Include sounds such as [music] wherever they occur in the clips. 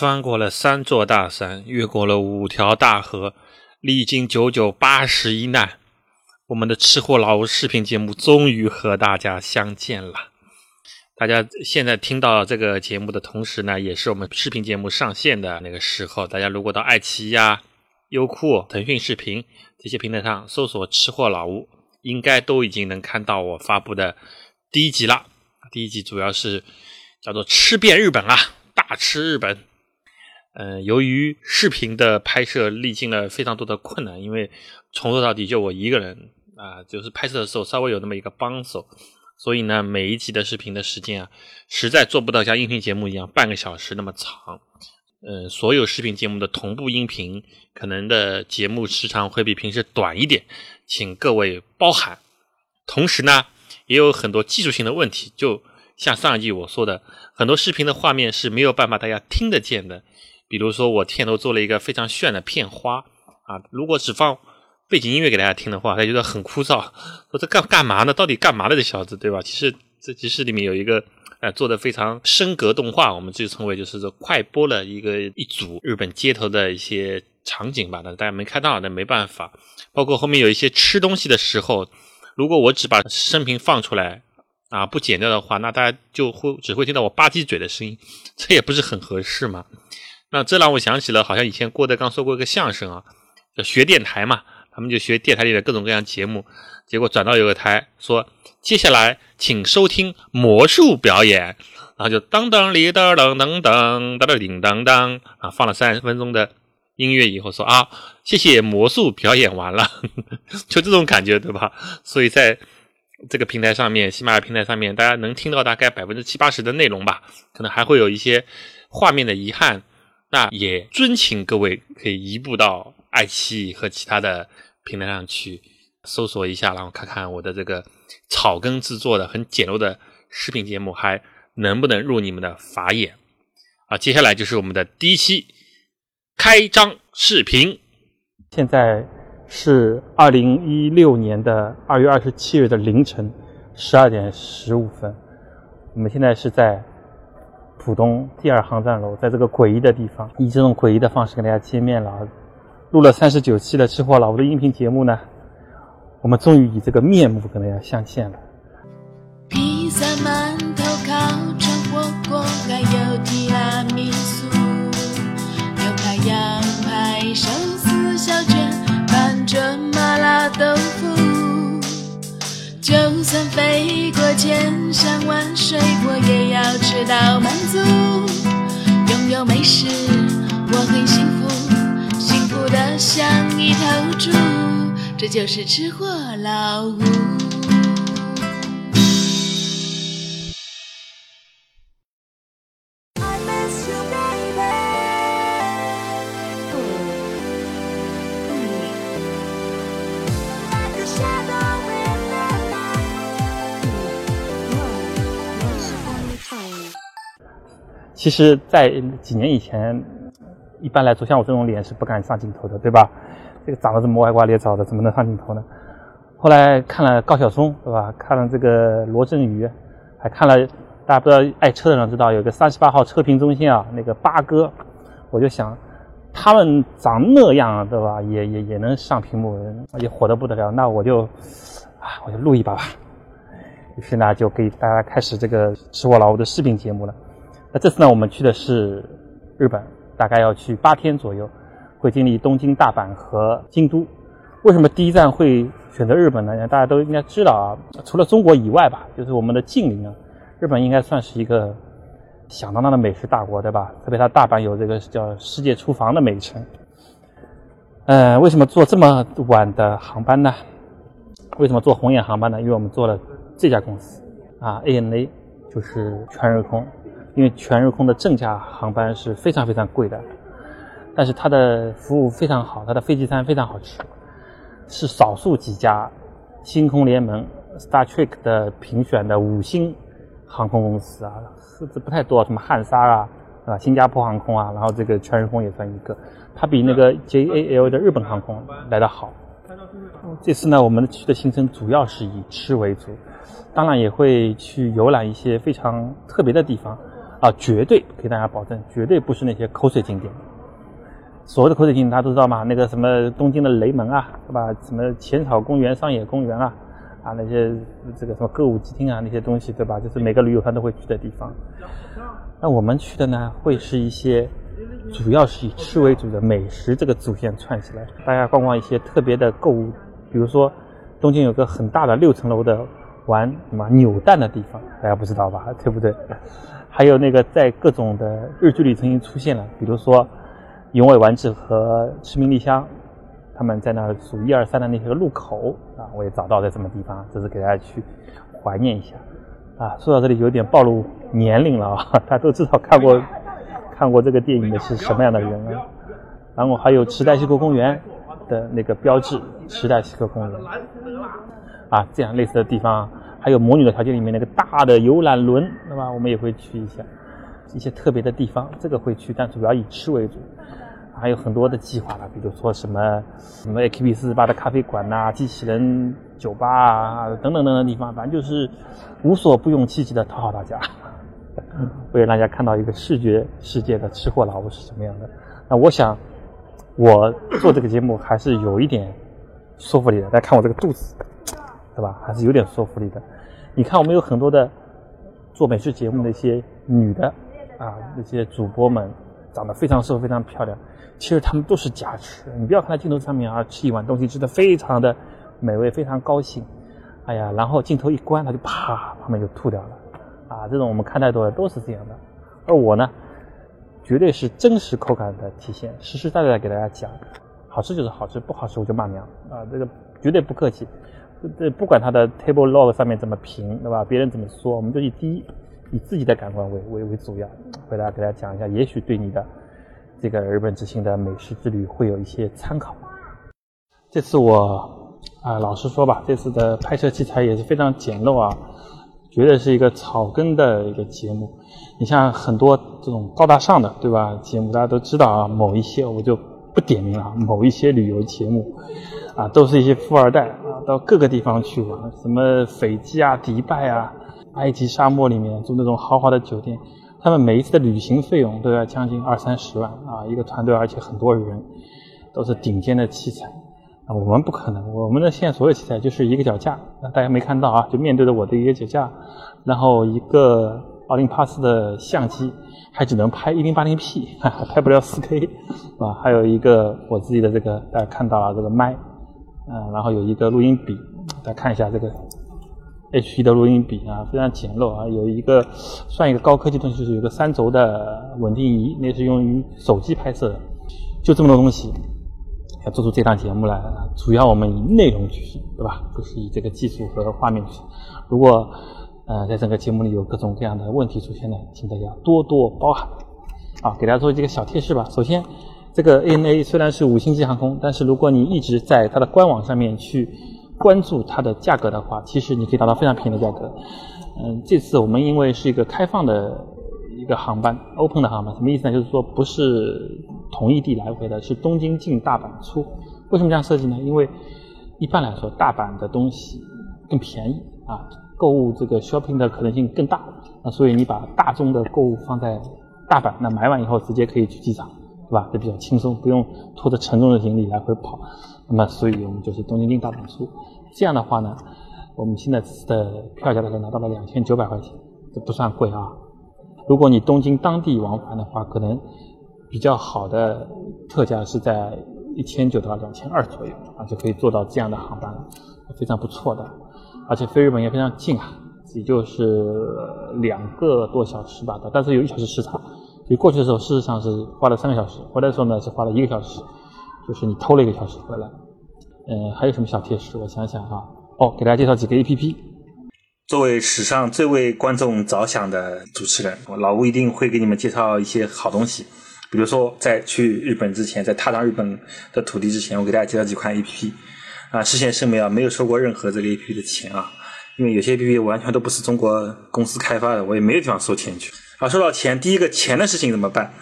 翻过了三座大山，越过了五条大河，历经九九八十一难，我们的吃货老吴视频节目终于和大家相见了。大家现在听到这个节目的同时呢，也是我们视频节目上线的那个时候。大家如果到爱奇艺呀、优酷、腾讯视频这些平台上搜索“吃货老吴”，应该都已经能看到我发布的第一集了。第一集主要是叫做“吃遍日本啊，大吃日本”。嗯，由于视频的拍摄历经了非常多的困难，因为从头到底就我一个人啊，就是拍摄的时候稍微有那么一个帮手。所以呢，每一集的视频的时间啊，实在做不到像音频节目一样半个小时那么长。嗯，所有视频节目的同步音频，可能的节目时长会比平时短一点，请各位包涵。同时呢，也有很多技术性的问题，就像上一集我说的，很多视频的画面是没有办法大家听得见的。比如说，我片头做了一个非常炫的片花啊，如果只放。背景音乐给大家听的话，他觉得很枯燥。[laughs] 说这干干嘛呢？到底干嘛呢？这小子，对吧？其实这其实里面有一个，呃，做的非常升格动画，我们就称为就是说快播了一个一组日本街头的一些场景吧。那大家没看到，那没办法。包括后面有一些吃东西的时候，如果我只把声频放出来啊，不剪掉的话，那大家就会只会听到我吧唧嘴的声音，这也不是很合适嘛。那这让我想起了，好像以前郭德纲说过一个相声啊，叫学电台嘛。他们就学电台里的各种各样节目，结果转到有个台说：“接下来请收听魔术表演。”然后就当当里当当当当当当叮当当啊，放了三十分钟的音乐以后说：“啊，谢谢魔术表演完了。[laughs] ”就这种感觉对吧？所以在这个平台上面，喜马拉雅平台上面，大家能听到大概百分之七八十的内容吧，可能还会有一些画面的遗憾。那也尊请各位可以移步到爱奇艺和其他的平台上去搜索一下，然后看看我的这个草根制作的很简陋的视频节目还能不能入你们的法眼啊！接下来就是我们的第一期开张视频。现在是二零一六年的二月二十七日的凌晨十二点十五分，我们现在是在。浦东第二航站楼，在这个诡异的地方，以这种诡异的方式跟大家见面了。录了三十九期的吃货老吴的音频节目呢，我们终于以这个面目跟大家相见了。披萨、馒头、烤肠、火锅，还有提拉米苏，牛排、羊排、寿司、小卷，拌着麻辣豆腐。就算飞过千山万水，我也要吃到满足。拥有美食，我很幸福，幸福的像一头猪。这就是吃货老吴。其实，在几年以前，一般来说，像我这种脸是不敢上镜头的，对吧？这个长得这么歪瓜裂枣的，怎么能上镜头呢？后来看了高晓松，对吧？看了这个罗振宇，还看了大家不知道爱车的人知道有个三十八号车评中心啊，那个八哥，我就想，他们长那样，对吧？也也也能上屏幕，也火得不得了，那我就啊，我就录一把吧。于是呢，就给大家开始这个吃我老吴的视频节目了。那这次呢，我们去的是日本，大概要去八天左右，会经历东京、大阪和京都。为什么第一站会选择日本呢？大家都应该知道啊，除了中国以外吧，就是我们的近邻啊，日本应该算是一个响当当的美食大国，对吧？特别它大阪有这个叫“世界厨房”的美称。呃，为什么坐这么晚的航班呢？为什么坐红眼航班呢？因为我们坐了这家公司啊，ANA，就是全日空。因为全日空的正价航班是非常非常贵的，但是它的服务非常好，它的飞机餐非常好吃，是少数几家星空联盟 Star Trek 的评选的五星航空公司啊，是这不太多，什么汉莎啊，啊新加坡航空啊，然后这个全日空也算一个，它比那个 JAL 的日本航空来得好。这次呢，我们去的行程主要是以吃为主，当然也会去游览一些非常特别的地方。啊，绝对给大家保证，绝对不是那些口水景点。所谓的口水景点，大家都知道嘛，那个什么东京的雷门啊，对吧？什么浅草公园、上野公园啊，啊那些这个什么歌舞伎町啊那些东西，对吧？就是每个旅游团都会去的地方。那我们去的呢，会是一些主要是以吃为主的美食这个主线串起来，大家逛逛一些特别的购物，比如说东京有个很大的六层楼的玩什么扭蛋的地方，大家不知道吧？对不对？还有那个在各种的日剧里曾经出现了，比如说永尾完治和赤名莉香，他们在那数一二三的那些个路口啊，我也找到在什么地方，这是给大家去怀念一下。啊，说到这里有点暴露年龄了啊，[laughs] 大家都知道看过看过这个电影的是什么样的人啊。然后还有池袋西口公园的那个标志，池袋西口公园啊，这样类似的地方，还有《魔女的条件》里面那个大的游览轮，对吧？我们也会去一下一些特别的地方，这个会去，但主要以吃为主。还有很多的计划了，比如说什么什么 AKB 四十八的咖啡馆呐、机器人酒吧啊等等等等地方，反正就是无所不用其极的讨好大家，[laughs] 为了让大家看到一个视觉世界的吃货老吴是什么样的。那我想，我做这个节目还是有一点说服力的。大家看我这个肚子，对吧？还是有点说服力的。你看，我们有很多的做美食节目的一些女的啊，那些主播们长得非常瘦、非常漂亮。其实他们都是假吃，你不要看镜头上面啊，吃一碗东西吃的非常的美味，非常高兴，哎呀，然后镜头一关，他就啪，旁边就吐掉了，啊，这种我们看太多了，都是这样的。而我呢，绝对是真实口感的体现，实实在在给大家讲，好吃就是好吃，不好吃我就骂娘啊，这个绝对不客气，这不管他的 table log 上面怎么评，对吧？别人怎么说，我们就以第一，以自己的感官为为为主要，回来给大家讲一下，也许对你的。这个日本之行的美食之旅会有一些参考。这次我啊，老实说吧，这次的拍摄器材也是非常简陋啊，绝对是一个草根的一个节目。你像很多这种高大上的，对吧？节目大家都知道啊，某一些我就点名了。某一些旅游节目啊，都是一些富二代啊，到各个地方去玩，什么斐济啊、迪拜啊、埃及沙漠里面住那种豪华的酒店。他们每一次的旅行费用都要将近二三十万啊，一个团队，而且很多人都是顶尖的器材啊。我们不可能，我们的现在所有器材就是一个脚架，大家没看到啊，就面对着我的一个脚架，然后一个奥林帕斯的相机，还只能拍一零八零 P，[laughs] 拍不了四 K 啊。还有一个我自己的这个，大家看到啊，这个麦，嗯，然后有一个录音笔，大家看一下这个。HP 的录音笔啊，非常简陋啊，有一个算一个高科技东西，就是有个三轴的稳定仪，那是用于手机拍摄的，就这么多东西，要做出这档节目来，主要我们以内容取胜，对吧？不是以这个技术和画面取胜。如果呃在整个节目里有各种各样的问题出现呢，请大家多多包涵。啊，给大家做几个小贴士吧。首先，这个 ANA 虽然是五星级航空，但是如果你一直在它的官网上面去。关注它的价格的话，其实你可以达到非常便宜的价格。嗯，这次我们因为是一个开放的一个航班，open 的航班，什么意思呢？就是说不是同一地来回的，是东京进大阪出。为什么这样设计呢？因为一般来说大阪的东西更便宜啊，购物这个 shopping 的可能性更大。那所以你把大众的购物放在大阪，那买完以后直接可以去机场，对吧？就比较轻松，不用拖着沉重的行李来回跑。那么，所以我们就是东京进大阪出，这样的话呢，我们现在的票价大概拿到了两千九百块钱，这不算贵啊。如果你东京当地往返的话，可能比较好的特价是在一千九到两千二左右啊，就可以坐到这样的航班了，非常不错的。而且飞日本也非常近啊，也就是两个多小时吧，但是有一小时时差。所以过去的时候，事实上是花了三个小时，回来的时候呢是花了一个小时。就是你偷了一个小时回来，嗯，还有什么小贴士？我想想哈，哦，给大家介绍几个 A P P。作为史上最为观众着想的主持人，老吴一定会给你们介绍一些好东西。比如说，在去日本之前，在踏上日本的土地之前，我给大家介绍几款 A P P。啊，事先声明啊，没有收过任何这个 A P P 的钱啊，因为有些 APP 完全都不是中国公司开发的，我也没有地方收钱去。啊，说到钱，第一个钱的事情怎么办？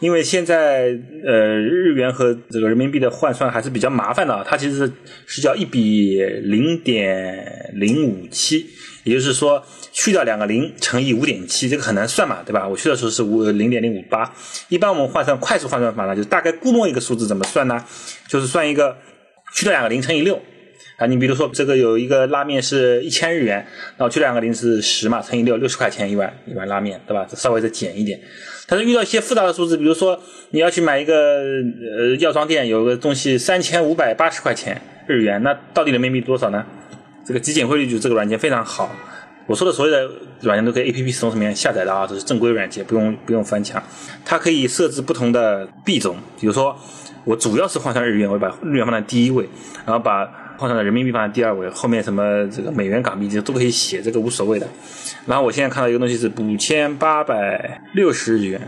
因为现在呃日元和这个人民币的换算还是比较麻烦的，它其实是叫一比零点零五七，也就是说去掉两个零乘以五点七，这个很难算嘛，对吧？我去的时候是五零点零五八，一般我们换算快速换算法呢，就大概估摸一个数字怎么算呢？就是算一个去掉两个零乘以六。啊，你比如说这个有一个拉面是一千日元，那我去两个零是十嘛，乘以六，六十块钱一碗一碗拉面，对吧？稍微再减一点。但是遇到一些复杂的数字，比如说你要去买一个呃药妆店有个东西三千五百八十块钱日元，那到底人民币多少呢？这个极简汇率就这个软件非常好。我说的所有的软件都可以 A P P 从里面下载的啊，这是正规软件，不用不用翻墙。它可以设置不同的币种，比如说我主要是换算日元，我把日元放在第一位，然后把换算的人民币放在第二位，后面什么这个美元、港币这都可以写，这个无所谓的。然后我现在看到一个东西是五千八百六十日元，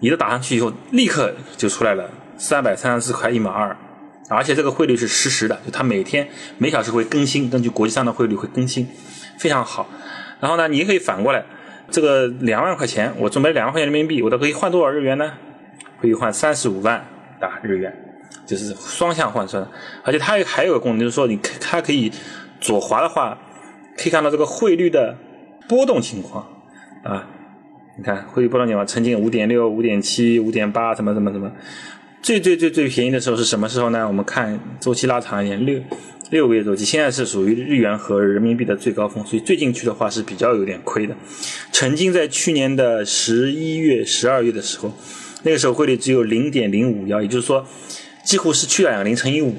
你都打上去以后，立刻就出来了三百三十四块一毛二，而且这个汇率是实时的，就它每天每小时会更新，根据国际上的汇率会更新，非常好。然后呢，你也可以反过来，这个两万块钱，我准备两万块钱人民币，我都可以换多少日元呢？可以换三十五万的日元。就是双向换算，而且它还有个功能，就是说你它可以左滑的话，可以看到这个汇率的波动情况啊。你看汇率波动情况，曾经五点六、五点七、五点八，什么什么什么。最最最最便宜的时候是什么时候呢？我们看周期拉长一点，六六个月周期，现在是属于日元和人民币的最高峰，所以最近去的话是比较有点亏的。曾经在去年的十一月、十二月的时候，那个时候汇率只有零点零五幺，也就是说。几乎是去了两个零乘以五，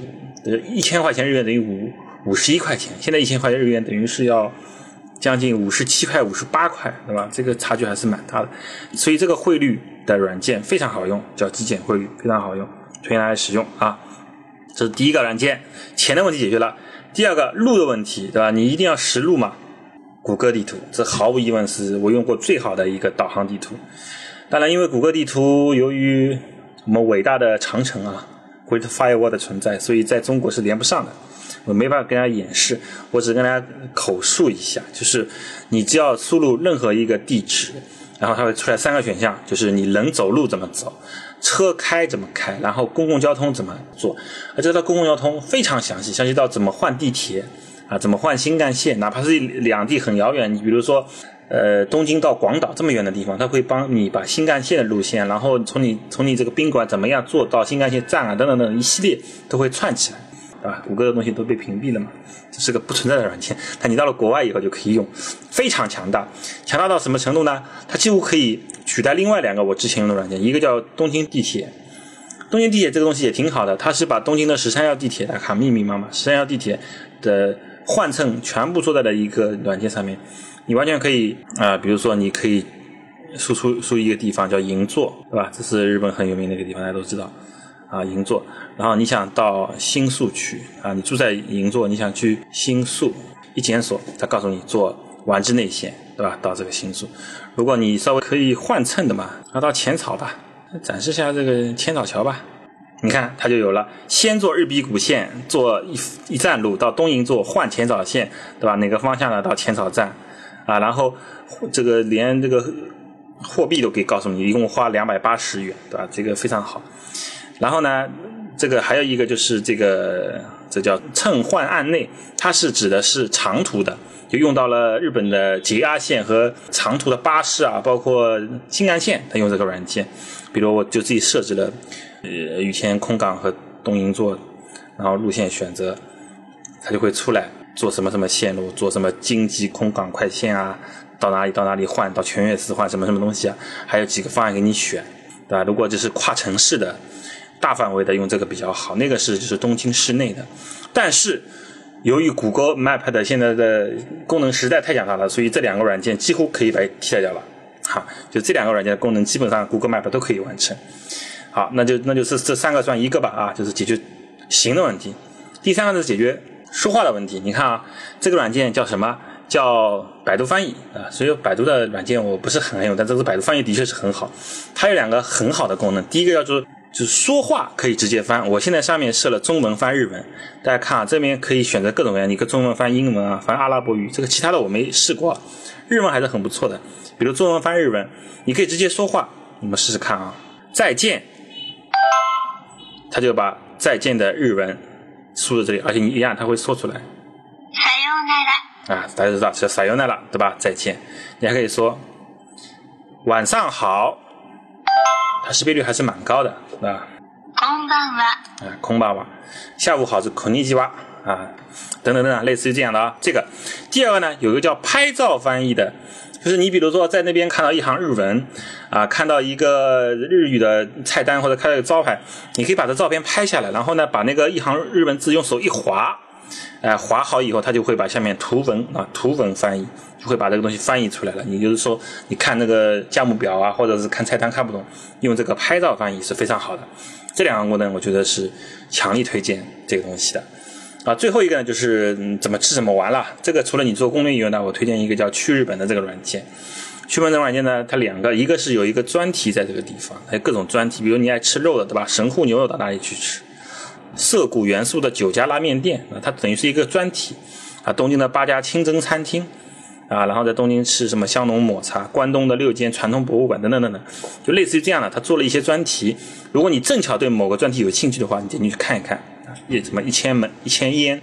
呃，一千块钱日元等于五五十一块钱。现在一千块钱日元等于是要将近五十七块、五十八块，对吧？这个差距还是蛮大的。所以这个汇率的软件非常好用，叫极简汇率，非常好用，推荐大家使用啊。这是第一个软件，钱的问题解决了。第二个路的问题，对吧？你一定要实路嘛。谷歌地图，这毫无疑问是我用过最好的一个导航地图。当然，因为谷歌地图由于我们伟大的长城啊。Great Firewall 的存在，所以在中国是连不上的。我没办法跟大家演示，我只跟大家口述一下，就是你只要输入任何一个地址，然后它会出来三个选项，就是你人走路怎么走，车开怎么开，然后公共交通怎么做。而这个公共交通非常详细，详细到怎么换地铁啊，怎么换新干线，哪怕是两地很遥远，你比如说。呃，东京到广岛这么远的地方，他会帮你把新干线的路线，然后从你从你这个宾馆怎么样坐到新干线站啊，等等等一系列都会串起来，对吧？谷歌的东西都被屏蔽了嘛，这是个不存在的软件。但你到了国外以后就可以用，非常强大，强大到什么程度呢？它几乎可以取代另外两个我之前用的软件，一个叫东京地铁。东京地铁这个东西也挺好的，它是把东京的十三幺地铁的卡密密麻麻，十三幺地铁的换乘全部做在了一个软件上面。你完全可以啊，比如说，你可以输出输一个地方叫银座，对吧？这是日本很有名的一个地方，大家都知道啊，银座。然后你想到新宿去啊，你住在银座，你想去新宿，一检索，他告诉你坐丸之内线，对吧？到这个新宿。如果你稍微可以换乘的嘛，那到浅草吧，展示一下这个千草桥吧。你看，它就有了，先坐日比谷线，坐一一站路到东银座换浅草线，对吧？哪个方向呢？到浅草站。啊，然后这个连这个货币都可以告诉你，一共花两百八十元，对吧？这个非常好。然后呢，这个还有一个就是这个，这叫乘换案内，它是指的是长途的，就用到了日本的 JR 线和长途的巴士啊，包括新干线，它用这个软件。比如我就自己设置了，呃，羽田空港和东银座，然后路线选择，它就会出来。做什么什么线路，做什么京急空港快线啊？到哪里到哪里换？到全月寺换什么什么东西啊？还有几个方案给你选，对吧？如果就是跨城市的大范围的，用这个比较好。那个是就是东京市内的，但是由于谷歌 Map 的现在的功能实在太强大了，所以这两个软件几乎可以把替代掉了。哈，就这两个软件的功能基本上谷歌 Map 都可以完成。好，那就那就是这三个算一个吧啊，就是解决行的问题。第三个是解决。说话的问题，你看啊，这个软件叫什么？叫百度翻译啊。所以百度的软件我不是很爱用，但这个百度翻译的确是很好。它有两个很好的功能，第一个叫做就是说话可以直接翻。我现在上面设了中文翻日文，大家看啊，这边可以选择各种各样，你可中文翻英文啊，翻阿拉伯语。这个其他的我没试过，日文还是很不错的。比如中文翻日文，你可以直接说话，我们试试看啊。再见，[laughs] 他就把再见的日文输在这里，而且你一按，它会说出来。啊，大家知道是撒由那拉，对吧？再见。你还可以说晚上好，它识别率还是蛮高的，啊。空棒哇。啊，空棒哇。下午好是孔尼基哇啊，等等等等，类似于这样的啊。这个第二个呢，有一个叫拍照翻译的，就是你比如说在那边看到一行日文啊，看到一个日语的菜单或者看到一个招牌，你可以把这照片拍下来，然后呢，把那个一行日文字用手一划。哎，划好以后，它就会把下面图文啊图文翻译，就会把这个东西翻译出来了。你就是说，你看那个价目表啊，或者是看菜单看不懂，用这个拍照翻译是非常好的。这两个功能，我觉得是强力推荐这个东西的。啊，最后一个呢，就是怎么吃怎么玩了。这个除了你做攻略以外呢，我推荐一个叫去日本的这个软件。去日本的软件呢，它两个，一个是有一个专题在这个地方，还有各种专题，比如你爱吃肉的，对吧？神户牛肉到哪里去吃？涩谷元素的九家拉面店啊，它等于是一个专题啊。东京的八家清真餐厅啊，然后在东京吃什么香浓抹茶，关东的六间传统博物馆等等等等，就类似于这样的。他做了一些专题，如果你正巧对某个专题有兴趣的话，你点进去看一看。一什么一千门一千烟，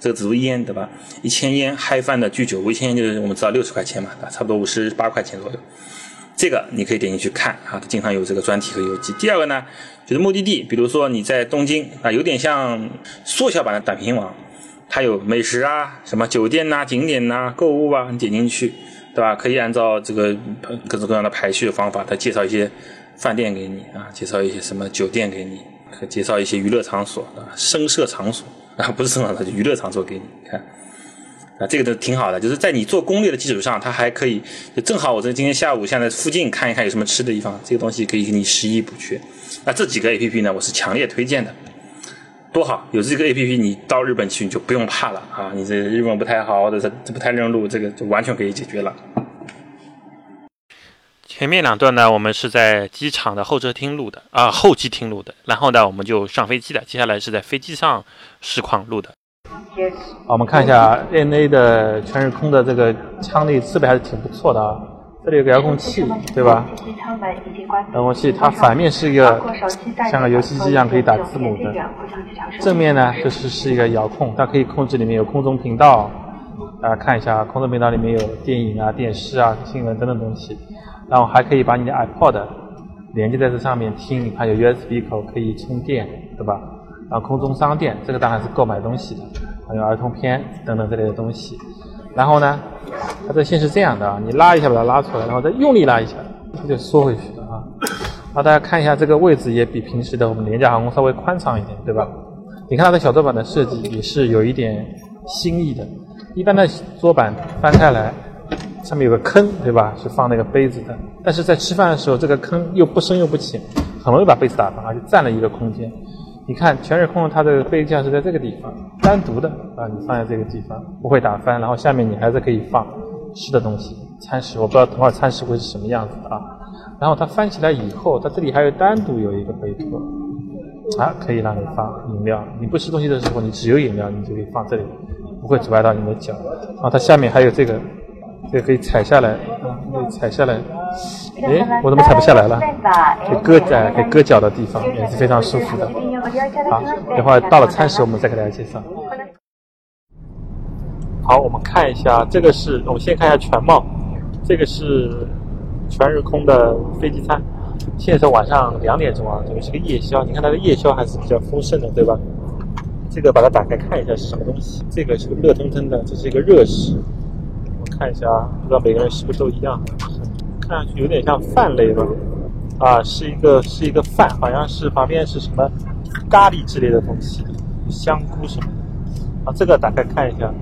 这个读烟对吧？一千烟嗨饭的居酒屋，一千烟就是我们知道六十块钱嘛，差不多五十八块钱左右。这个你可以点进去看啊，它经常有这个专题和游记。第二个呢？就是目的地，比如说你在东京啊，有点像缩小版的短评网，它有美食啊、什么酒店呐、景点呐、购物啊，你点进去，对吧？可以按照这个各种各样的排序方法，它介绍一些饭店给你啊，介绍一些什么酒店给你，介绍一些娱乐场所啊、声色场所 [laughs] 啊，不是声色场所，娱乐场所给你看。啊，这个都挺好的，就是在你做攻略的基础上，它还可以，正好我在今天下午现在附近看一看有什么吃的地方，这个东西可以给你拾遗补缺。那这几个 A P P 呢，我是强烈推荐的，多好！有这个 A P P，你到日本去你就不用怕了啊！你这日文不太好，或者是不太认路，这个就完全可以解决了。前面两段呢，我们是在机场的候车厅录的啊，候机厅录的，然后呢，我们就上飞机了。接下来是在飞机上实况录的。好，我们看一下 NA 的全日空的这个舱内设备还是挺不错的啊。这里有个遥控器，对吧？遥控器它反面是一个像个游戏机一样可以打字母的，正面呢就是是一个遥控，它可以控制里面有空中频道，大家看一下，空中频道里面有电影啊、电视啊、新闻等等东西，然后还可以把你的 iPod 连接在这上面听，还有 USB 口可以充电，对吧？然后空中商店，这个当然是购买东西的，还有儿童片等等这类的东西。然后呢，它这线是这样的啊，你拉一下把它拉出来，然后再用力拉一下，它就缩回去了啊。好，大家看一下这个位置也比平时的我们廉价航空稍微宽敞一点，对吧？你看它的小桌板的设计也是有一点新意的。一般的桌板翻开来，上面有个坑，对吧？是放那个杯子的。但是在吃饭的时候，这个坑又不深又不浅，很容易把杯子打翻，而且占了一个空间。你看全日空它的杯架是在这个地方，单独的啊，你放在这个地方不会打翻，然后下面你还是可以放吃的东西、餐食，我不知道等会儿餐食会是什么样子的啊。然后它翻起来以后，它这里还有单独有一个杯托，啊，可以让你放饮料。你不吃东西的时候，你只有饮料，你就可以放这里，不会阻碍到你的脚。然后它下面还有这个，这可以踩下来，啊，可以踩下来。哎，我怎么踩不下来了？可以搁在可以搁脚的地方也是非常舒服的。好，等会儿到了餐时我们再给大家介绍。好，我们看一下，这个是我们先看一下全貌，这个是全日空的飞机餐。现在是晚上两点钟啊，等于是个夜宵。你看它的夜宵还是比较丰盛的，对吧？这个把它打开看一下是什么东西。这个是个热腾腾的，这是一个热食。看一下，不知道每个人是不是都一样。看上去有点像饭类的，啊，是一个是一个饭，好像是旁边是什么咖喱之类的东西，香菇什么的。啊，这个打开看一下，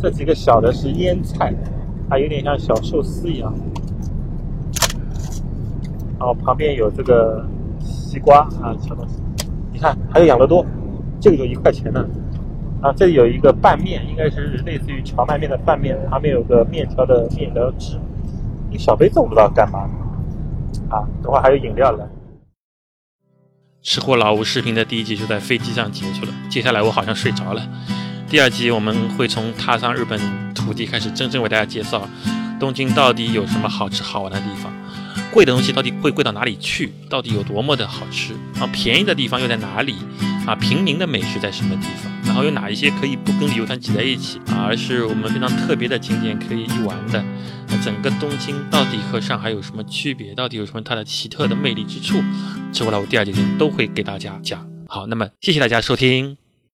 这几个小的是腌菜，还有点像小寿司一样。然后旁边有这个西瓜啊，小东西。你看，还有养乐多，这个就一块钱呢。啊，这里有一个拌面，应该是类似于荞麦面的拌面，旁边有个面条的面条汁。小杯子我不知道干嘛，啊，等会还有饮料呢。吃货老吴视频的第一集就在飞机上结束了，接下来我好像睡着了。第二集我们会从踏上日本土地开始，真正为大家介绍东京到底有什么好吃好玩的地方，贵的东西到底会贵到哪里去，到底有多么的好吃，然后便宜的地方又在哪里，啊，平民的美食在什么地方，然后有哪一些可以不跟旅游团挤在一起啊，而是我们非常特别的景点可以一玩的。那整个东京到底和上海有什么区别？到底有什么它的奇特的魅力之处？之后呢我第二节都会给大家讲。好，那么谢谢大家收听。